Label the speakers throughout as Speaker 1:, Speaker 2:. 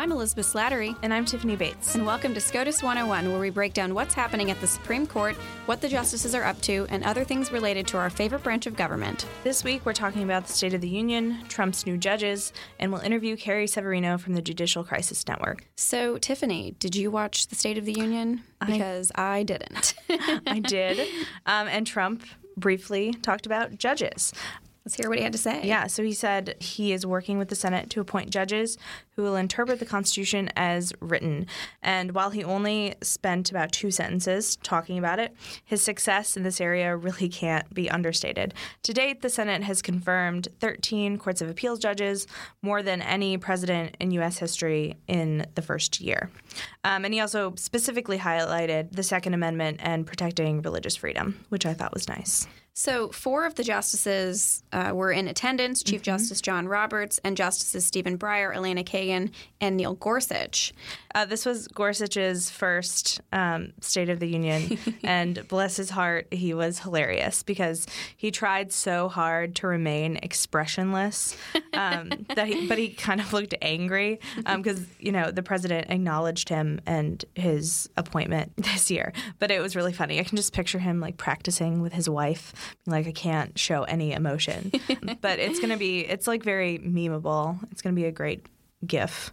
Speaker 1: I'm Elizabeth Slattery.
Speaker 2: And I'm Tiffany Bates.
Speaker 1: And welcome to SCOTUS 101, where we break down what's happening at the Supreme Court, what the justices are up to, and other things related to our favorite branch of government.
Speaker 2: This week, we're talking about the State of the Union, Trump's new judges, and we'll interview Carrie Severino from the Judicial Crisis Network.
Speaker 1: So, Tiffany, did you watch the State of the Union? Because I, I didn't.
Speaker 2: I did. Um, and Trump briefly talked about judges.
Speaker 1: Let's hear what he had to say.
Speaker 2: Yeah, so he said he is working with the Senate to appoint judges who will interpret the Constitution as written. And while he only spent about two sentences talking about it, his success in this area really can't be understated. To date, the Senate has confirmed 13 Courts of Appeals judges, more than any president in U.S. history in the first year. Um, and he also specifically highlighted the Second Amendment and protecting religious freedom, which I thought was nice.
Speaker 1: So, four of the justices uh, were in attendance Chief mm-hmm. Justice John Roberts and Justices Stephen Breyer, Elena Kagan, and Neil Gorsuch.
Speaker 2: Uh, this was Gorsuch's first um, State of the Union, and bless his heart, he was hilarious because he tried so hard to remain expressionless um, that he, but he kind of looked angry because um, you know the president acknowledged him and his appointment this year. But it was really funny. I can just picture him like practicing with his wife like I can't show any emotion. but it's going to be it's like very memeable. It's going to be a great gif.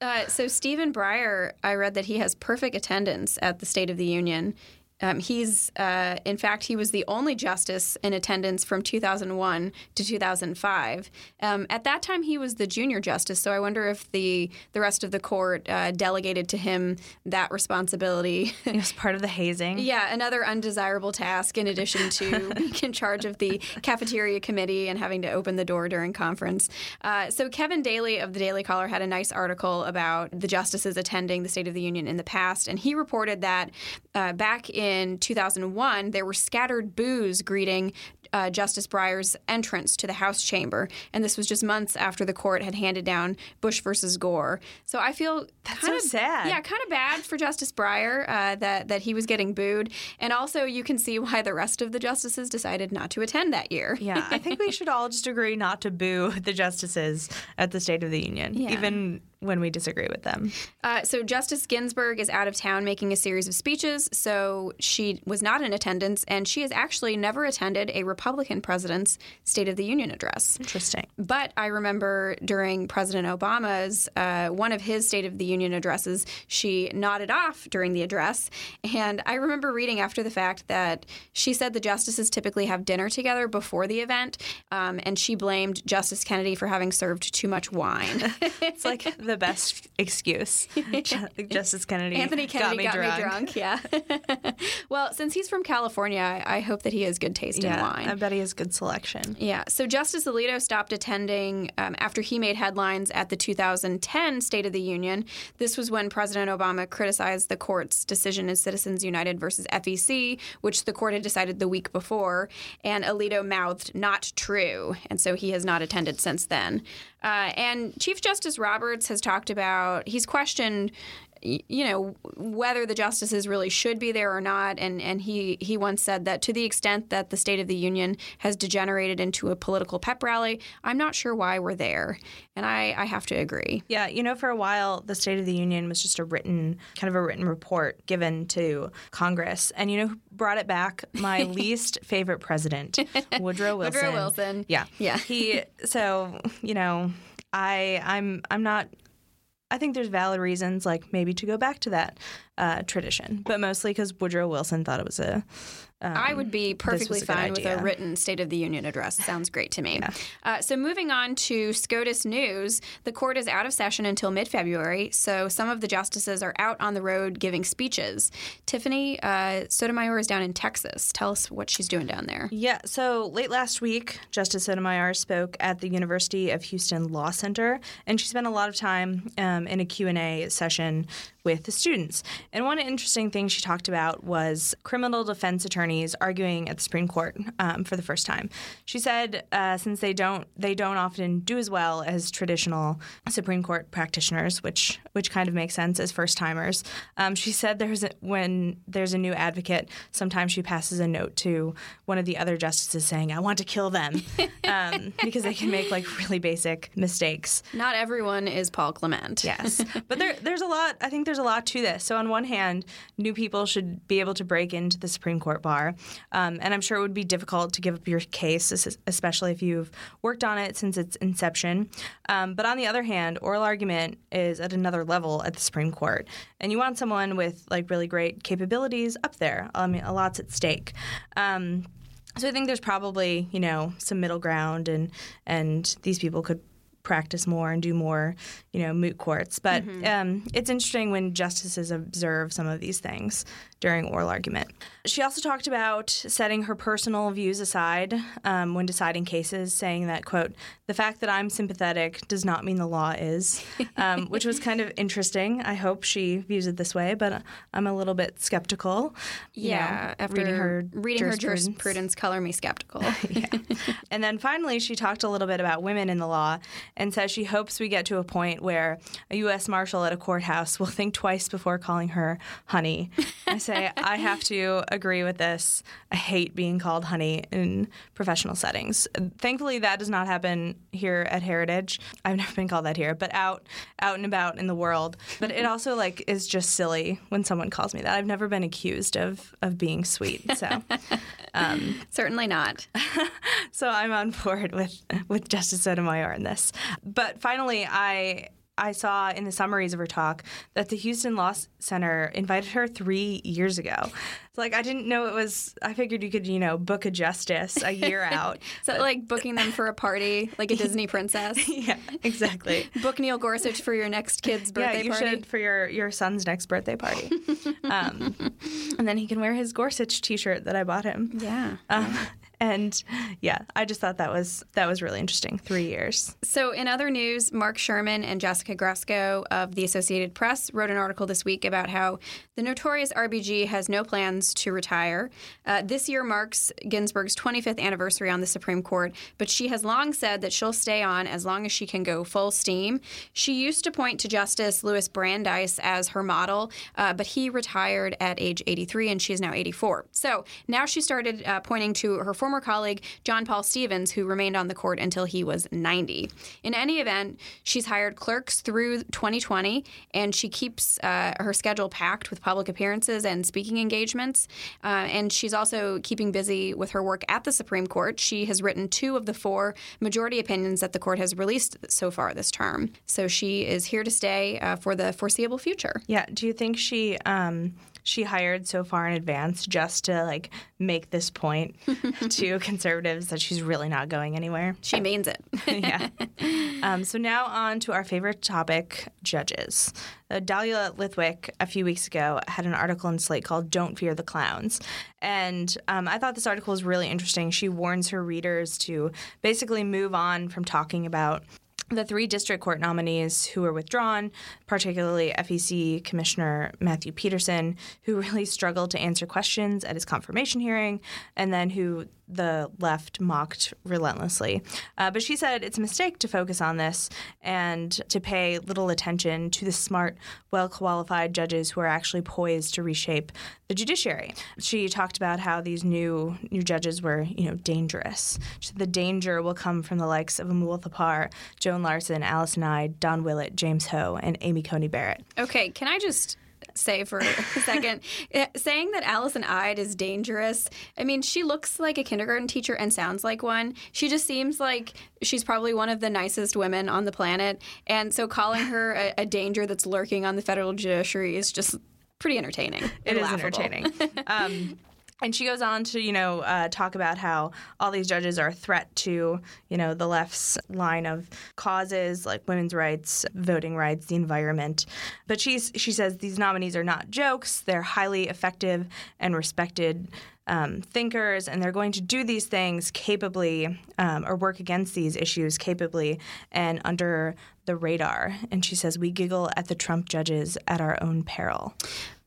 Speaker 1: Uh, so Stephen Breyer, I read that he has perfect attendance at the State of the Union. Um, he's, uh, in fact, he was the only justice in attendance from 2001 to 2005. Um, at that time, he was the junior justice, so I wonder if the the rest of the court uh, delegated to him that responsibility.
Speaker 2: It was part of the hazing.
Speaker 1: yeah, another undesirable task in addition to being in charge of the cafeteria committee and having to open the door during conference. Uh, so Kevin Daley of the Daily Caller had a nice article about the justices attending the State of the Union in the past, and he reported that uh, back in in 2001, there were scattered boos greeting uh, Justice Breyer's entrance to the House chamber, and this was just months after the court had handed down Bush versus Gore. So I feel kind
Speaker 2: of sad.
Speaker 1: Yeah, kind of bad for Justice Breyer uh, that that he was getting booed, and also you can see why the rest of the justices decided not to attend that year.
Speaker 2: yeah, I think we should all just agree not to boo the justices at the State of the Union, yeah. even when we disagree with them.
Speaker 1: Uh, so Justice Ginsburg is out of town making a series of speeches, so she was not in attendance, and she has actually never attended a Republican president's State of the Union address.
Speaker 2: Interesting.
Speaker 1: But I remember during President Obama's uh, one of his State of the Union addresses, she nodded off during the address, and I remember reading after the fact that she said the justices typically have dinner together before the event, um, and she blamed Justice Kennedy for having served too much wine.
Speaker 2: it's like the the best excuse. Justice Kennedy.
Speaker 1: Anthony Kennedy
Speaker 2: got me
Speaker 1: got
Speaker 2: drunk.
Speaker 1: Me drunk yeah. well, since he's from California, I hope that he has good taste
Speaker 2: yeah,
Speaker 1: in wine.
Speaker 2: I bet he has good selection.
Speaker 1: Yeah. So Justice Alito stopped attending um, after he made headlines at the 2010 State of the Union. This was when President Obama criticized the court's decision in Citizens United versus FEC, which the court had decided the week before, and Alito mouthed "not true," and so he has not attended since then. Uh, and Chief Justice Roberts has talked about, he's questioned you know whether the justices really should be there or not. And and he he once said that to the extent that the state of the union has degenerated into a political pep rally i'm not sure why we're there. And i i have to agree.
Speaker 2: Yeah you know for a while the state of the union was just a written kind of a written report given to congress. And you know who brought it back? My least favorite president woodrow wilson.
Speaker 1: Woodrow wilson.
Speaker 2: Yeah.
Speaker 1: Yeah.
Speaker 2: He so you know I I'm I'm not I think there's valid reasons, like maybe to go back to that uh, tradition, but mostly because Woodrow Wilson thought it was a
Speaker 1: um, I would be perfectly fine with a written State of the Union address. Sounds great to me. Yeah. Uh, so, moving on to SCOTUS news, the court is out of session until mid February, so some of the justices are out on the road giving speeches. Tiffany uh, Sotomayor is down in Texas. Tell us what she's doing down there.
Speaker 2: Yeah, so late last week, Justice Sotomayor spoke at the University of Houston Law Center, and she spent a lot of time um, in a Q&A session with the students. And one interesting thing she talked about was criminal defense attorneys arguing at the Supreme Court um, for the first time. She said uh, since they don't they don't often do as well as traditional Supreme Court practitioners, which which kind of makes sense as first timers. Um, she said there's a, when there's a new advocate, sometimes she passes a note to one of the other justices saying, "I want to kill them," um, because they can make like really basic mistakes.
Speaker 1: Not everyone is Paul Clement.
Speaker 2: Yes, but there, there's a lot. I think there's a lot to this. So on one hand, new people should be able to break into the Supreme Court bar, um, and I'm sure it would be difficult to give up your case, especially if you've worked on it since its inception. Um, but on the other hand, oral argument is at another level at the Supreme Court, and you want someone with like really great capabilities up there. I mean, a lot's at stake. Um, so I think there's probably you know some middle ground, and and these people could practice more and do more, you know, moot courts. But mm-hmm. um, it's interesting when justices observe some of these things during oral argument. She also talked about setting her personal views aside um, when deciding cases, saying that, quote, the fact that I'm sympathetic does not mean the law is, um, which was kind of interesting. I hope she views it this way, but I'm a little bit skeptical.
Speaker 1: Yeah, know, after reading her reading jurisprudence. her jurisprudence, color me skeptical.
Speaker 2: yeah. And then finally, she talked a little bit about women in the law and says she hopes we get to a point where a U.S. Marshal at a courthouse will think twice before calling her honey. I say, I have to agree with this. I hate being called honey in professional settings. Thankfully, that does not happen here at Heritage. I've never been called that here, but out, out and about in the world. But it also like is just silly when someone calls me that. I've never been accused of of being sweet, so
Speaker 1: um, certainly not.
Speaker 2: so I'm on board with with Justice Sotomayor in this. But finally, I I saw in the summaries of her talk that the Houston Law Center invited her three years ago. It's like I didn't know it was. I figured you could, you know, book a justice a year out.
Speaker 1: so like booking them for a party, like a Disney princess.
Speaker 2: yeah, exactly.
Speaker 1: Book Neil Gorsuch for your next kid's birthday
Speaker 2: yeah, you
Speaker 1: party.
Speaker 2: should for your your son's next birthday party. um, and then he can wear his Gorsuch T-shirt that I bought him.
Speaker 1: Yeah. Um,
Speaker 2: and yeah, I just thought that was that was really interesting. Three years.
Speaker 1: So, in other news, Mark Sherman and Jessica Gresko of the Associated Press wrote an article this week about how the notorious RBG has no plans to retire. Uh, this year marks Ginsburg's 25th anniversary on the Supreme Court, but she has long said that she'll stay on as long as she can go full steam. She used to point to Justice Louis Brandeis as her model, uh, but he retired at age 83, and she is now 84. So now she started uh, pointing to her former former colleague John Paul Stevens, who remained on the court until he was 90. In any event, she's hired clerks through 2020, and she keeps uh, her schedule packed with public appearances and speaking engagements. Uh, and she's also keeping busy with her work at the Supreme Court. She has written two of the four majority opinions that the court has released so far this term. So she is here to stay uh, for the foreseeable future.
Speaker 2: Yeah. Do you think she? Um she hired so far in advance just to like make this point to conservatives that she's really not going anywhere.
Speaker 1: She means it.
Speaker 2: yeah. Um, so now on to our favorite topic, judges. Uh, Dahlia Lithwick a few weeks ago had an article in Slate called "Don't Fear the Clowns," and um, I thought this article was really interesting. She warns her readers to basically move on from talking about the three district court nominees who were withdrawn, particularly FEC Commissioner Matthew Peterson, who really struggled to answer questions at his confirmation hearing, and then who the left mocked relentlessly. Uh, but she said it's a mistake to focus on this and to pay little attention to the smart, well qualified judges who are actually poised to reshape the judiciary. She talked about how these new new judges were, you know, dangerous. the danger will come from the likes of Amul Thapar, Joan Larsen, Allison Eid, Don Willett, James Ho, and Amy Coney Barrett.
Speaker 1: Okay, can I just say for a second. Eh, saying that Allison Eid is dangerous, I mean, she looks like a kindergarten teacher and sounds like one. She just seems like she's probably one of the nicest women on the planet. And so calling her a, a danger that's lurking on the federal judiciary is just pretty entertaining.
Speaker 2: It is
Speaker 1: laughable.
Speaker 2: entertaining. Um, and she goes on to, you know, uh, talk about how all these judges are a threat to, you know, the left's line of causes like women's rights, voting rights, the environment. But she's she says these nominees are not jokes; they're highly effective and respected um, thinkers, and they're going to do these things capably um, or work against these issues capably and under the radar. And she says we giggle at the Trump judges at our own peril.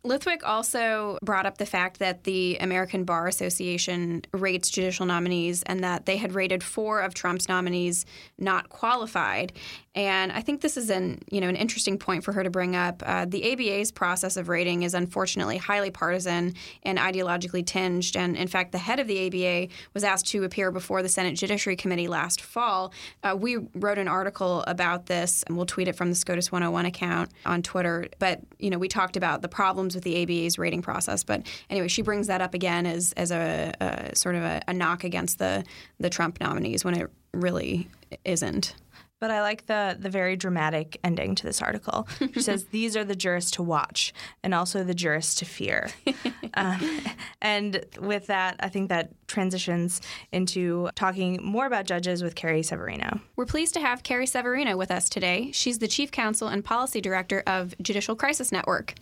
Speaker 1: Lithwick also brought up the fact that the American Bar Association rates judicial nominees and that they had rated four of Trump's nominees not qualified. And I think this is an you know an interesting point for her to bring up. Uh, the ABA's process of rating is unfortunately highly partisan and ideologically tinged. And in fact, the head of the ABA was asked to appear before the Senate Judiciary Committee last fall. Uh, we wrote an article about this, and we'll tweet it from the SCOTUS 101 account on Twitter. But you know, we talked about the problems with the ABA's rating process. But anyway, she brings that up again as as a, a sort of a, a knock against the the Trump nominees when it really isn't.
Speaker 2: But I like the the very dramatic ending to this article. She says these are the jurists to watch and also the jurists to fear. um, and with that, I think that transitions into talking more about judges with Carrie Severino.
Speaker 1: We're pleased to have Carrie Severino with us today. She's the Chief Counsel and Policy Director of Judicial Crisis Network.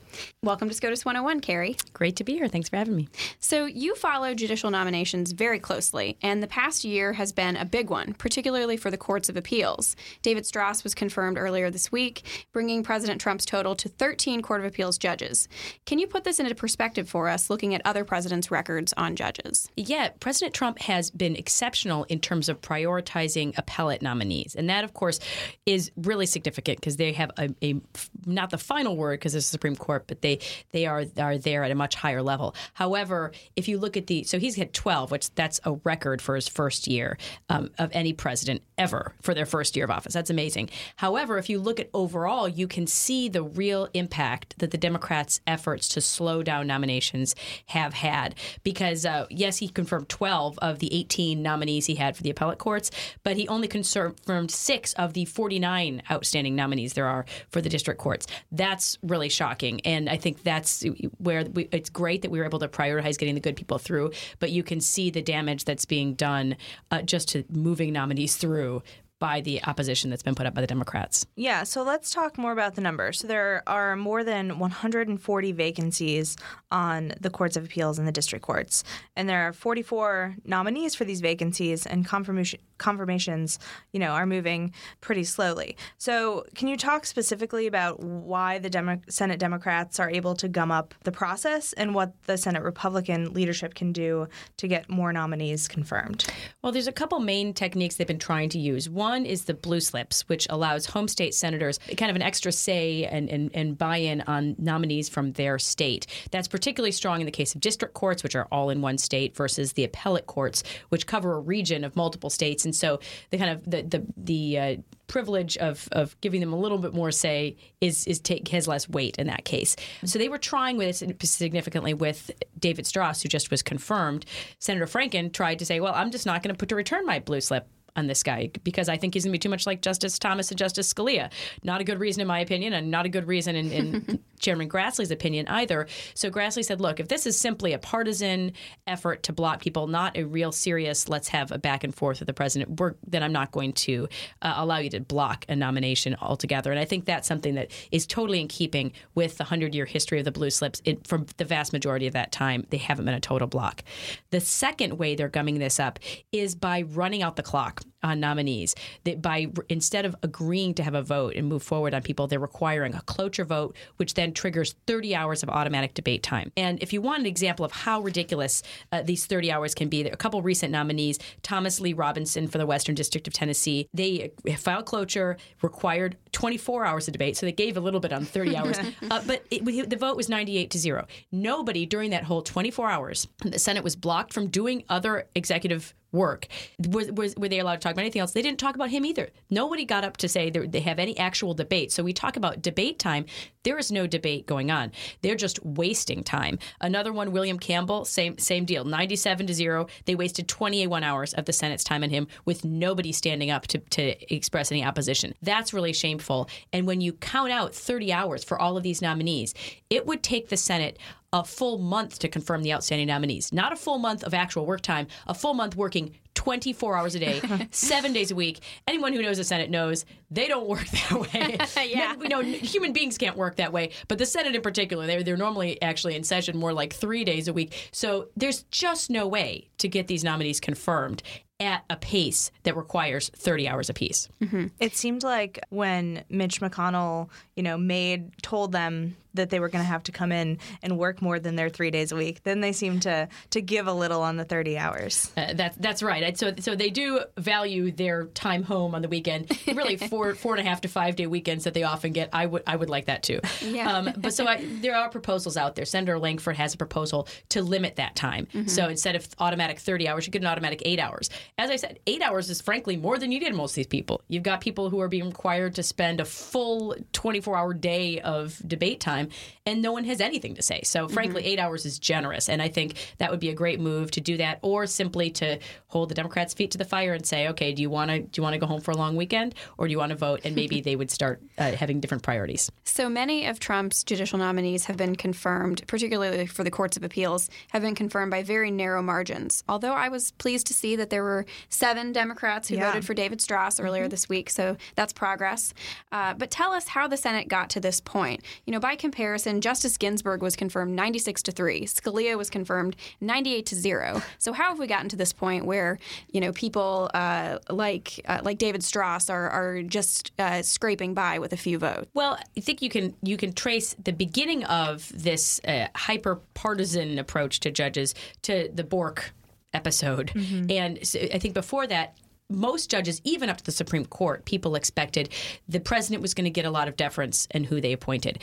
Speaker 1: Welcome to SCOTUS 101, Carrie.
Speaker 3: Great to be here. Thanks for having me.
Speaker 1: So, you follow judicial nominations very closely, and the past year has been a big one, particularly for the courts of appeals. David Stras was confirmed earlier this week, bringing President Trump's total to 13 Court of Appeals judges. Can you put this into perspective for us, looking at other presidents' records on judges?
Speaker 3: Yeah, President Trump has been exceptional in terms of prioritizing appellate nominees. And that, of course, is really significant because they have a, a, not the final word because it's the Supreme Court, but they, they are, are there at a much higher level. However, if you look at the, so he's had 12, which that's a record for his first year um, of any president ever for their first year of office. That's amazing. However, if you look at overall, you can see the real impact that the Democrats' efforts to slow down nominations have had. Because, uh, yes, he confirmed 12 of the 18 nominees he had for the appellate courts, but he only confirmed six of the 49 outstanding nominees there are for the district courts. That's really shocking. And I think that's where we, it's great that we were able to prioritize getting the good people through, but you can see the damage that's being done uh, just to moving nominees through by the opposition that's been put up by the Democrats.
Speaker 2: Yeah, so let's talk more about the numbers. So there are more than 140 vacancies on the courts of appeals and the district courts, and there are 44 nominees for these vacancies, and confirmation confirmations, you know, are moving pretty slowly. So, can you talk specifically about why the Demo- Senate Democrats are able to gum up the process and what the Senate Republican leadership can do to get more nominees confirmed?
Speaker 3: Well, there's a couple main techniques they've been trying to use. One is the blue slips, which allows home state senators kind of an extra say and, and, and buy in on nominees from their state. That's particularly strong in the case of district courts, which are all in one state, versus the appellate courts, which cover a region of multiple states. And so the kind of the the the uh, privilege of of giving them a little bit more say is is take has less weight in that case. So they were trying with it significantly with David Stras, who just was confirmed. Senator Franken tried to say, "Well, I'm just not going to put to return my blue slip." On this guy because I think he's going to be too much like Justice Thomas and Justice Scalia. Not a good reason, in my opinion, and not a good reason in, in Chairman Grassley's opinion either. So Grassley said, look, if this is simply a partisan effort to block people, not a real serious, let's have a back and forth with the president, then I'm not going to uh, allow you to block a nomination altogether. And I think that's something that is totally in keeping with the 100 year history of the blue slips. It, from the vast majority of that time, they haven't been a total block. The second way they're gumming this up is by running out the clock on nominees. That by instead of agreeing to have a vote and move forward on people, they're requiring a cloture vote, which then triggers 30 hours of automatic debate time. And if you want an example of how ridiculous uh, these 30 hours can be, a couple recent nominees, Thomas Lee Robinson for the Western District of Tennessee, they filed cloture, required 24 hours of debate, so they gave a little bit on 30 hours, uh, but it, the vote was 98 to zero. Nobody during that whole 24 hours, the Senate was blocked from doing other executive work. Was, was, were they allowed to talk about anything else? They didn't talk about him either. Nobody got up to say they have any actual debate. So we talk about debate time. There is no debate going on. They're just wasting time. Another one, William Campbell, same same deal, 97 to 0. They wasted 21 hours of the Senate's time on him with nobody standing up to, to express any opposition. That's really shameful. And when you count out 30 hours for all of these nominees, it would take the Senate a full month to confirm the outstanding nominees. Not a full month of actual work time, a full month working 24 hours a day, seven days a week. Anyone who knows the Senate knows they don't work that way.
Speaker 1: yeah.
Speaker 3: You know, human beings can't work that way, but the Senate in particular, they're, they're normally actually in session more like three days a week. So there's just no way to get these nominees confirmed at a pace that requires 30 hours apiece.
Speaker 2: Mm-hmm. It seemed like when Mitch McConnell, you know, made told them that they were going to have to come in and work more than their three days a week. Then they seem to to give a little on the 30 hours.
Speaker 3: Uh, that's that's right. So so they do value their time home on the weekend. Really, four four and a half to five day weekends that they often get. I would I would like that too.
Speaker 1: Yeah.
Speaker 3: Um, but so I, there are proposals out there. Senator Lankford has a proposal to limit that time. Mm-hmm. So instead of automatic 30 hours, you get an automatic eight hours. As I said, eight hours is frankly more than you need most of these people. You've got people who are being required to spend a full 24 hour day of debate time, and no one has anything to say. So frankly, mm-hmm. eight hours is generous, and I think that would be a great move to do that, or simply to hold the Democrats' feet to the fire and say, okay, do you want to do you want to go home for a long weekend, or do you want to vote? And maybe they would start uh, having different priorities.
Speaker 1: So many of Trump's judicial nominees have been confirmed, particularly for the courts of appeals, have been confirmed by very narrow margins. Although I was pleased to see that there were seven Democrats who yeah. voted for David Stras earlier mm-hmm. this week, so that's progress. Uh, but tell us how the Senate got to this point. You know, by comparison, Justice Ginsburg was confirmed 96 to 3, Scalia was confirmed 98 to 0. So how have we gotten to this point where, you know, people uh, like uh, like David Stras are, are just uh, scraping by with a few votes?
Speaker 3: Well, I think you can you can trace the beginning of this uh, hyper partisan approach to judges to the Bork episode. Mm-hmm. And so I think before that, most judges, even up to the Supreme Court, people expected the president was going to get a lot of deference in who they appointed.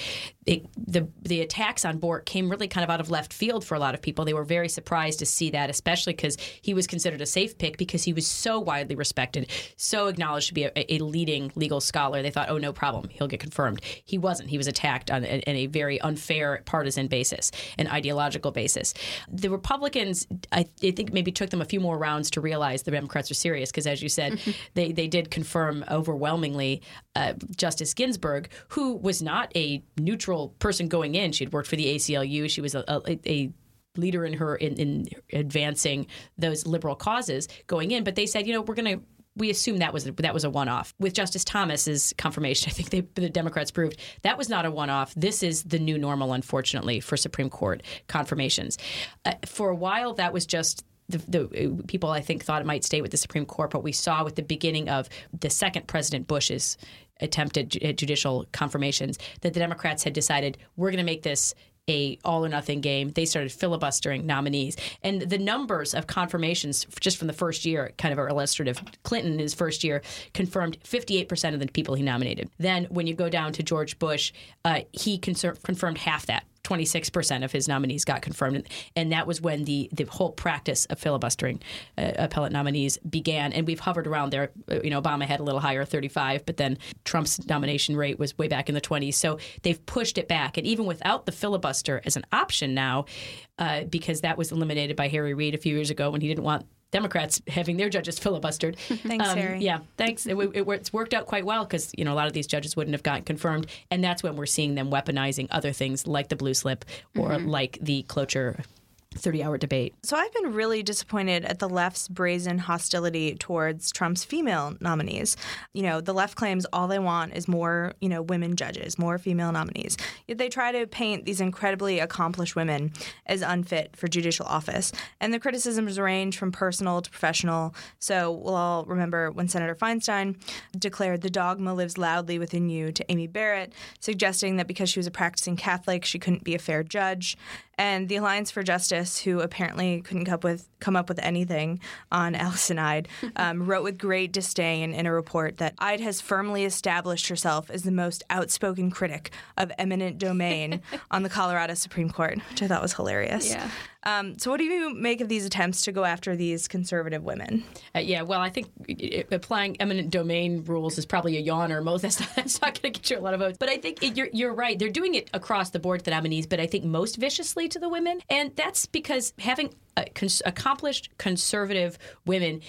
Speaker 3: It, the the attacks on Bork came really kind of out of left field for a lot of people. They were very surprised to see that, especially because he was considered a safe pick because he was so widely respected, so acknowledged to be a, a leading legal scholar. They thought, oh, no problem, he'll get confirmed. He wasn't. He was attacked on, on a very unfair partisan basis, an ideological basis. The Republicans, I, I think, maybe took them a few more rounds to realize the Democrats were serious because, as you said, mm-hmm. they they did confirm overwhelmingly uh, Justice Ginsburg, who was not a neutral person going in. She had worked for the ACLU. She was a, a, a leader in her in, in, advancing those liberal causes going in. But they said, you know, we're going to. We assume that was that was a one-off. With Justice Thomas's confirmation, I think they, the Democrats proved that was not a one-off. This is the new normal, unfortunately, for Supreme Court confirmations. Uh, for a while, that was just the, the, people I think thought it might stay with the Supreme Court, but we saw with the beginning of the second President Bush's attempted judicial confirmations that the Democrats had decided we're going to make this a all or nothing game. They started filibustering nominees, and the numbers of confirmations just from the first year, kind of are illustrative. Clinton, in his first year, confirmed 58 percent of the people he nominated. Then, when you go down to George Bush, uh, he confirmed half that. 26% of his nominees got confirmed. And that was when the, the whole practice of filibustering uh, appellate nominees began. And we've hovered around there. Uh, you know, Obama had a little higher, 35, but then Trump's nomination rate was way back in the 20s. So they've pushed it back. And even without the filibuster as an option now, uh, because that was eliminated by Harry Reid a few years ago when he didn't want Democrats having their judges filibustered.
Speaker 2: thanks, um, Harry.
Speaker 3: Yeah, thanks. It, it, it's worked out quite well because you know a lot of these judges wouldn't have gotten confirmed, and that's when we're seeing them weaponizing other things like the blue slip or mm-hmm. like the cloture 30 hour debate.
Speaker 2: So I've been really disappointed at the left's brazen hostility towards Trump's female nominees. You know, the left claims all they want is more, you know, women judges, more female nominees. Yet they try to paint these incredibly accomplished women as unfit for judicial office. And the criticisms range from personal to professional. So we'll all remember when Senator Feinstein declared the dogma lives loudly within you to Amy Barrett, suggesting that because she was a practicing Catholic, she couldn't be a fair judge and the Alliance for Justice, who apparently couldn't come up with come up with anything on Allison Eid, um, wrote with great disdain in a report that Eid has firmly established herself as the most outspoken critic of eminent domain on the Colorado Supreme Court, which I thought was hilarious.
Speaker 1: Yeah.
Speaker 2: Um, so, what do you make of these attempts to go after these conservative women?
Speaker 3: Uh, yeah, well, I think applying eminent domain rules is probably a yawner. Most that's not, that's not going to get you a lot of votes. But I think it, you're you're right. They're doing it across the board to the nominees, but I think most viciously to the women, and that's because having accomplished conservative women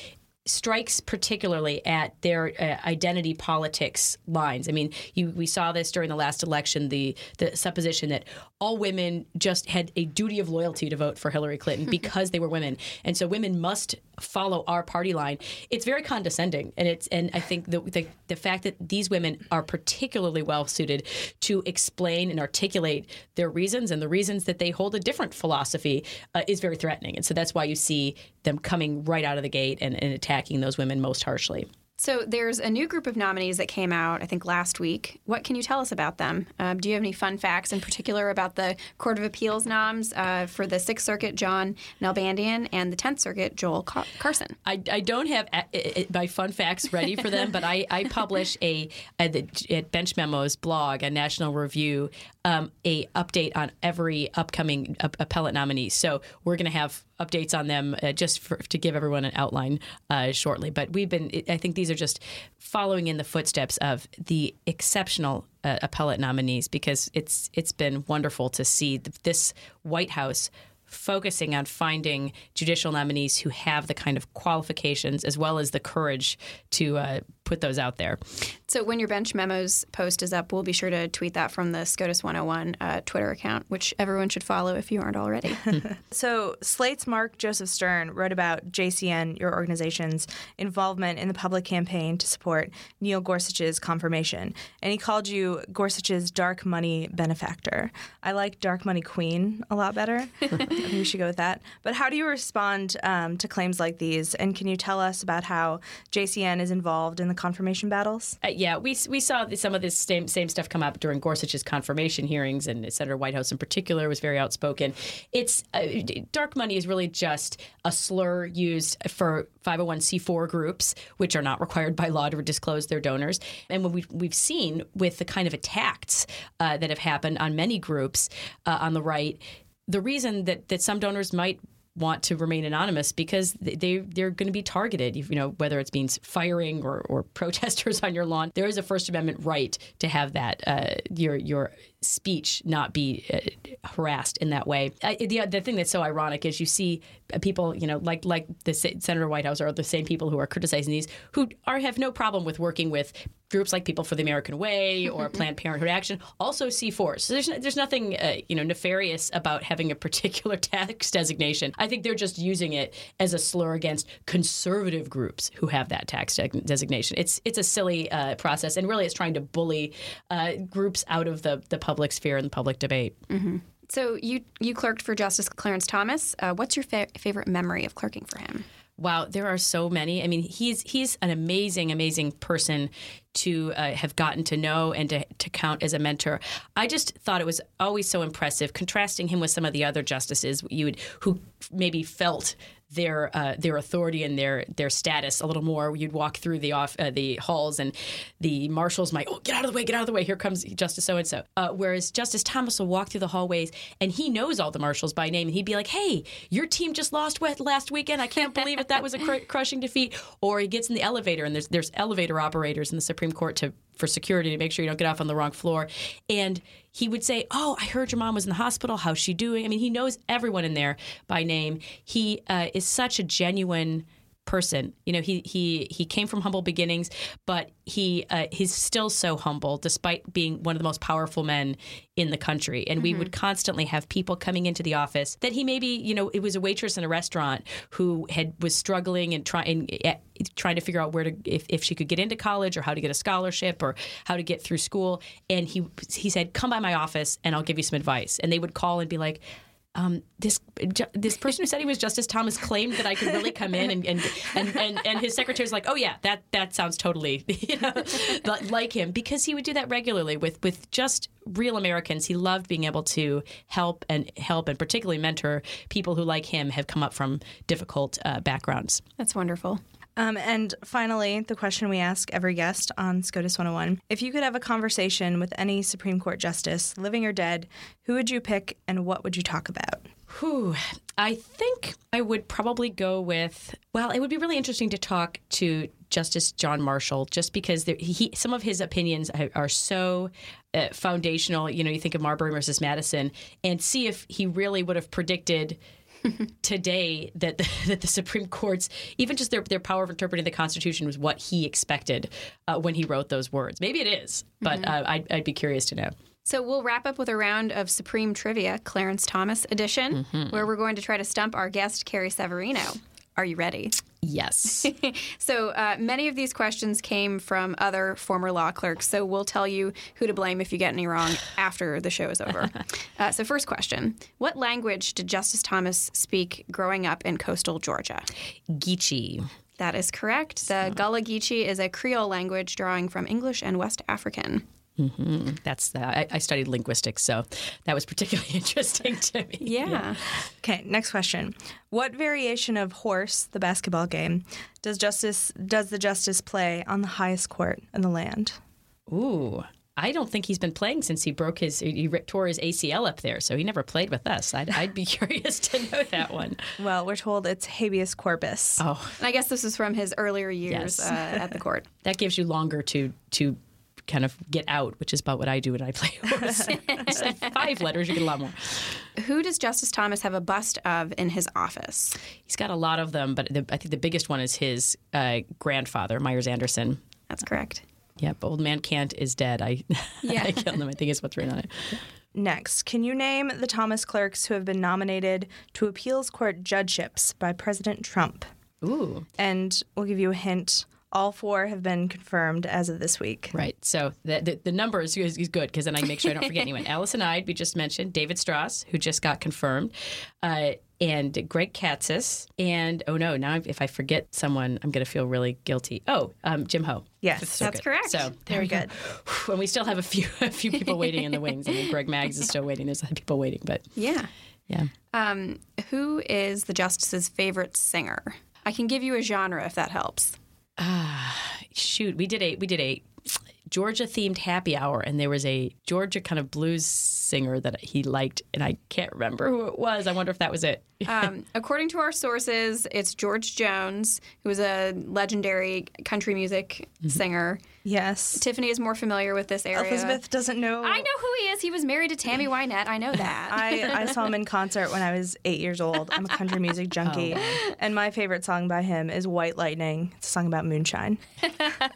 Speaker 3: strikes particularly at their uh, identity politics lines. I mean, you, we saw this during the last election the the supposition that all women just had a duty of loyalty to vote for Hillary Clinton because they were women, and so women must follow our party line. It's very condescending, and it's and I think the the, the fact that these women are particularly well suited to explain and articulate their reasons and the reasons that they hold a different philosophy uh, is very threatening, and so that's why you see them coming right out of the gate and, and attacking those women most harshly.
Speaker 1: So there's a new group of nominees that came out, I think, last week. What can you tell us about them? Um, do you have any fun facts in particular about the Court of Appeals noms uh, for the Sixth Circuit, John Nalbandian, and the Tenth Circuit, Joel Car- Carson?
Speaker 3: I, I don't have uh, uh, my fun facts ready for them, but I, I publish a at, the, at Bench Memos blog, a National Review, um, a update on every upcoming uh, appellate nominee. So we're going to have updates on them uh, just for, to give everyone an outline uh, shortly. But we've been, I think these are just following in the footsteps of the exceptional uh, appellate nominees because it's it's been wonderful to see this White House focusing on finding judicial nominees who have the kind of qualifications as well as the courage to uh, put those out there.
Speaker 1: So when your bench memos post is up, we'll be sure to tweet that from the SCOTUS 101 uh, Twitter account, which everyone should follow if you aren't already.
Speaker 2: so Slate's Mark Joseph Stern wrote about JCN, your organization's involvement in the public campaign to support Neil Gorsuch's confirmation, and he called you Gorsuch's dark money benefactor. I like dark money queen a lot better. I think we should go with that. But how do you respond um, to claims like these, and can you tell us about how JCN is involved in the confirmation battles?
Speaker 3: Uh, yeah, we, we saw some of this same same stuff come up during Gorsuch's confirmation hearings, and Senator Whitehouse in particular was very outspoken. It's uh, dark money is really just a slur used for 501c4 groups, which are not required by law to disclose their donors. And what we've, we've seen with the kind of attacks uh, that have happened on many groups uh, on the right, the reason that, that some donors might want to remain anonymous because they they're going to be targeted. You know, whether it's means firing or, or protesters on your lawn, there is a First Amendment right to have that uh, your your speech not be uh, harassed in that way. I, the the thing that's so ironic is you see people, you know, like like the Senator Whitehouse or the same people who are criticizing these who are have no problem with working with groups like People for the American Way or Planned Parenthood Action, also C4. So there's there's nothing uh, you know nefarious about having a particular tax designation. I think they're just using it as a slur against conservative groups who have that tax de- designation. It's it's a silly uh, process, and really, it's trying to bully uh, groups out of the the public sphere and the public debate.
Speaker 1: Mm-hmm. So you you clerked for Justice Clarence Thomas. Uh, what's your fa- favorite memory of clerking for him?
Speaker 3: Wow, there are so many. I mean, he's he's an amazing, amazing person to uh, have gotten to know and to, to count as a mentor. I just thought it was always so impressive, contrasting him with some of the other justices you would who maybe felt their uh, their authority and their their status a little more. You'd walk through the off uh, the halls, and the marshals might, oh, get out of the way, get out of the way. Here comes Justice so and so. Whereas Justice Thomas will walk through the hallways, and he knows all the marshals by name, and he'd be like, "Hey, your team just lost last weekend. I can't believe it. That was a cr- crushing defeat." Or he gets in the elevator, and there's there's elevator operators in the Supreme Court to for security to make sure you don't get off on the wrong floor. And he would say, "Oh, I heard your mom was in the hospital. How's she doing?" I mean, he knows everyone in there by name. He uh, is such a genuine person. You know, he he he came from humble beginnings, but he uh, he's still so humble despite being one of the most powerful men in the country. And mm-hmm. we would constantly have people coming into the office that he maybe you know it was a waitress in a restaurant who had was struggling and trying uh, trying to figure out where to if, if she could get into college or how to get a scholarship or how to get through school. And he he said, "Come by my office and I'll give you some advice." And they would call and be like um, this this person who said he was Justice Thomas claimed that I could really come in and and, and, and, and his secretary's like, oh yeah, that that sounds totally you know, like him because he would do that regularly with with just real Americans. He loved being able to help and help and particularly mentor people who like him have come up from difficult uh, backgrounds.
Speaker 1: That's wonderful.
Speaker 2: Um, and finally, the question we ask every guest on SCOTUS 101 If you could have a conversation with any Supreme Court justice, living or dead, who would you pick and what would you talk about?
Speaker 3: Whew. I think I would probably go with, well, it would be really interesting to talk to Justice John Marshall, just because there, he, some of his opinions are so uh, foundational. You know, you think of Marbury versus Madison, and see if he really would have predicted today that the, that the Supreme Court's even just their their power of interpreting the Constitution was what he expected uh, when he wrote those words. Maybe it is, but mm-hmm. uh, I'd, I'd be curious to know.
Speaker 1: So we'll wrap up with a round of Supreme Trivia, Clarence Thomas edition, mm-hmm. where we're going to try to stump our guest, Carrie Severino. Are you ready?
Speaker 3: Yes.
Speaker 1: so uh, many of these questions came from other former law clerks. So we'll tell you who to blame if you get any wrong after the show is over. uh, so, first question What language did Justice Thomas speak growing up in coastal Georgia?
Speaker 3: Geechee.
Speaker 1: That is correct. The Gullah Geechee is a Creole language drawing from English and West African.
Speaker 3: That's the, I, I studied linguistics, so that was particularly interesting to me.
Speaker 1: Yeah.
Speaker 2: Okay, next question. What variation of horse, the basketball game, does justice does the justice play on the highest court in the land?
Speaker 3: Ooh. I don't think he's been playing since he broke his, he ri- tore his ACL up there, so he never played with us. I'd, I'd be curious to know that one.
Speaker 2: Well, we're told it's habeas corpus.
Speaker 3: Oh,
Speaker 1: And I guess this is from his earlier years
Speaker 3: Yes.
Speaker 1: uh, at the court.
Speaker 3: that gives you longer to to kind of get out, which is about what I do when I play horse. Like five letters, you get a lot more.
Speaker 1: Who does Justice Thomas have a bust of in his office?
Speaker 3: He's got a lot of them, but the, I think the biggest one is his uh, grandfather, Myers Anderson.
Speaker 1: That's correct.
Speaker 3: Yep, Old Man Can't is dead. I,
Speaker 1: Yeah.
Speaker 3: I killed him. I think is what's written on it.
Speaker 2: Next, can you name the Thomas clerks who have been nominated to appeals court judgeships by President Trump?
Speaker 3: Ooh,
Speaker 2: And we'll give you a hint. All four have been confirmed as of this week.
Speaker 3: right. So the the, the number is, is good because then I make sure I don't forget anyone. Allison Eid, we just mentioned. David Stras, who just got confirmed. Uh, and Greg Katsas. And oh no, now if I forget someone, I'm going to feel really guilty. Oh, um, Jim Ho.
Speaker 2: Yes,
Speaker 3: Fifth
Speaker 1: that's
Speaker 3: Circuit.
Speaker 1: correct.
Speaker 3: So there
Speaker 2: Very
Speaker 3: we go.
Speaker 2: good.
Speaker 3: And we still have a few a few people waiting in the wings. I mean, Greg Maggs is still waiting. There's other people waiting, but
Speaker 1: Yeah.
Speaker 3: yeah.
Speaker 1: Um, who is the justice's favorite singer? I can give you a genre if that helps.
Speaker 3: shoot, we did eight. we did a Georgia themed happy hour, and there was a Georgia kind of blues singer that he liked, and I can't remember who it was. I wonder if that was it.
Speaker 1: Um, according to our sources, it's George Jones, who was a legendary country music singer.
Speaker 2: Yes.
Speaker 1: Tiffany is more familiar with this area.
Speaker 2: Elizabeth doesn't know.
Speaker 1: I know who he is. He was married to Tammy Wynette. I know that.
Speaker 2: I, I saw him in concert when I was eight years old. I'm a country music junkie. And my favorite song by him is White Lightning. It's a song about moonshine.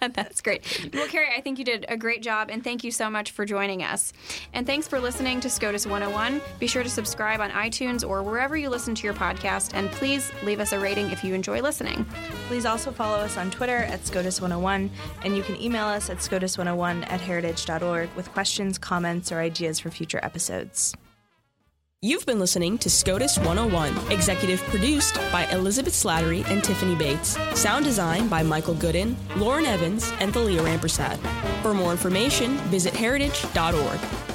Speaker 1: That's great. Well, Carrie, I think you did a great job, and thank you so much for joining us. And thanks for listening to SCOTUS 101. Be sure to subscribe on iTunes or wherever you listen to your podcast, and please leave us a rating if you enjoy listening.
Speaker 2: Please also follow us on Twitter at SCOTUS101, and you can email us at SCOTUS101 at heritage.org with questions, comments, or ideas for future episodes.
Speaker 4: You've been listening to SCOTUS 101, executive produced by Elizabeth Slattery and Tiffany Bates. Sound design by Michael Gooden, Lauren Evans, and Thalia Rampersad. For more information, visit heritage.org.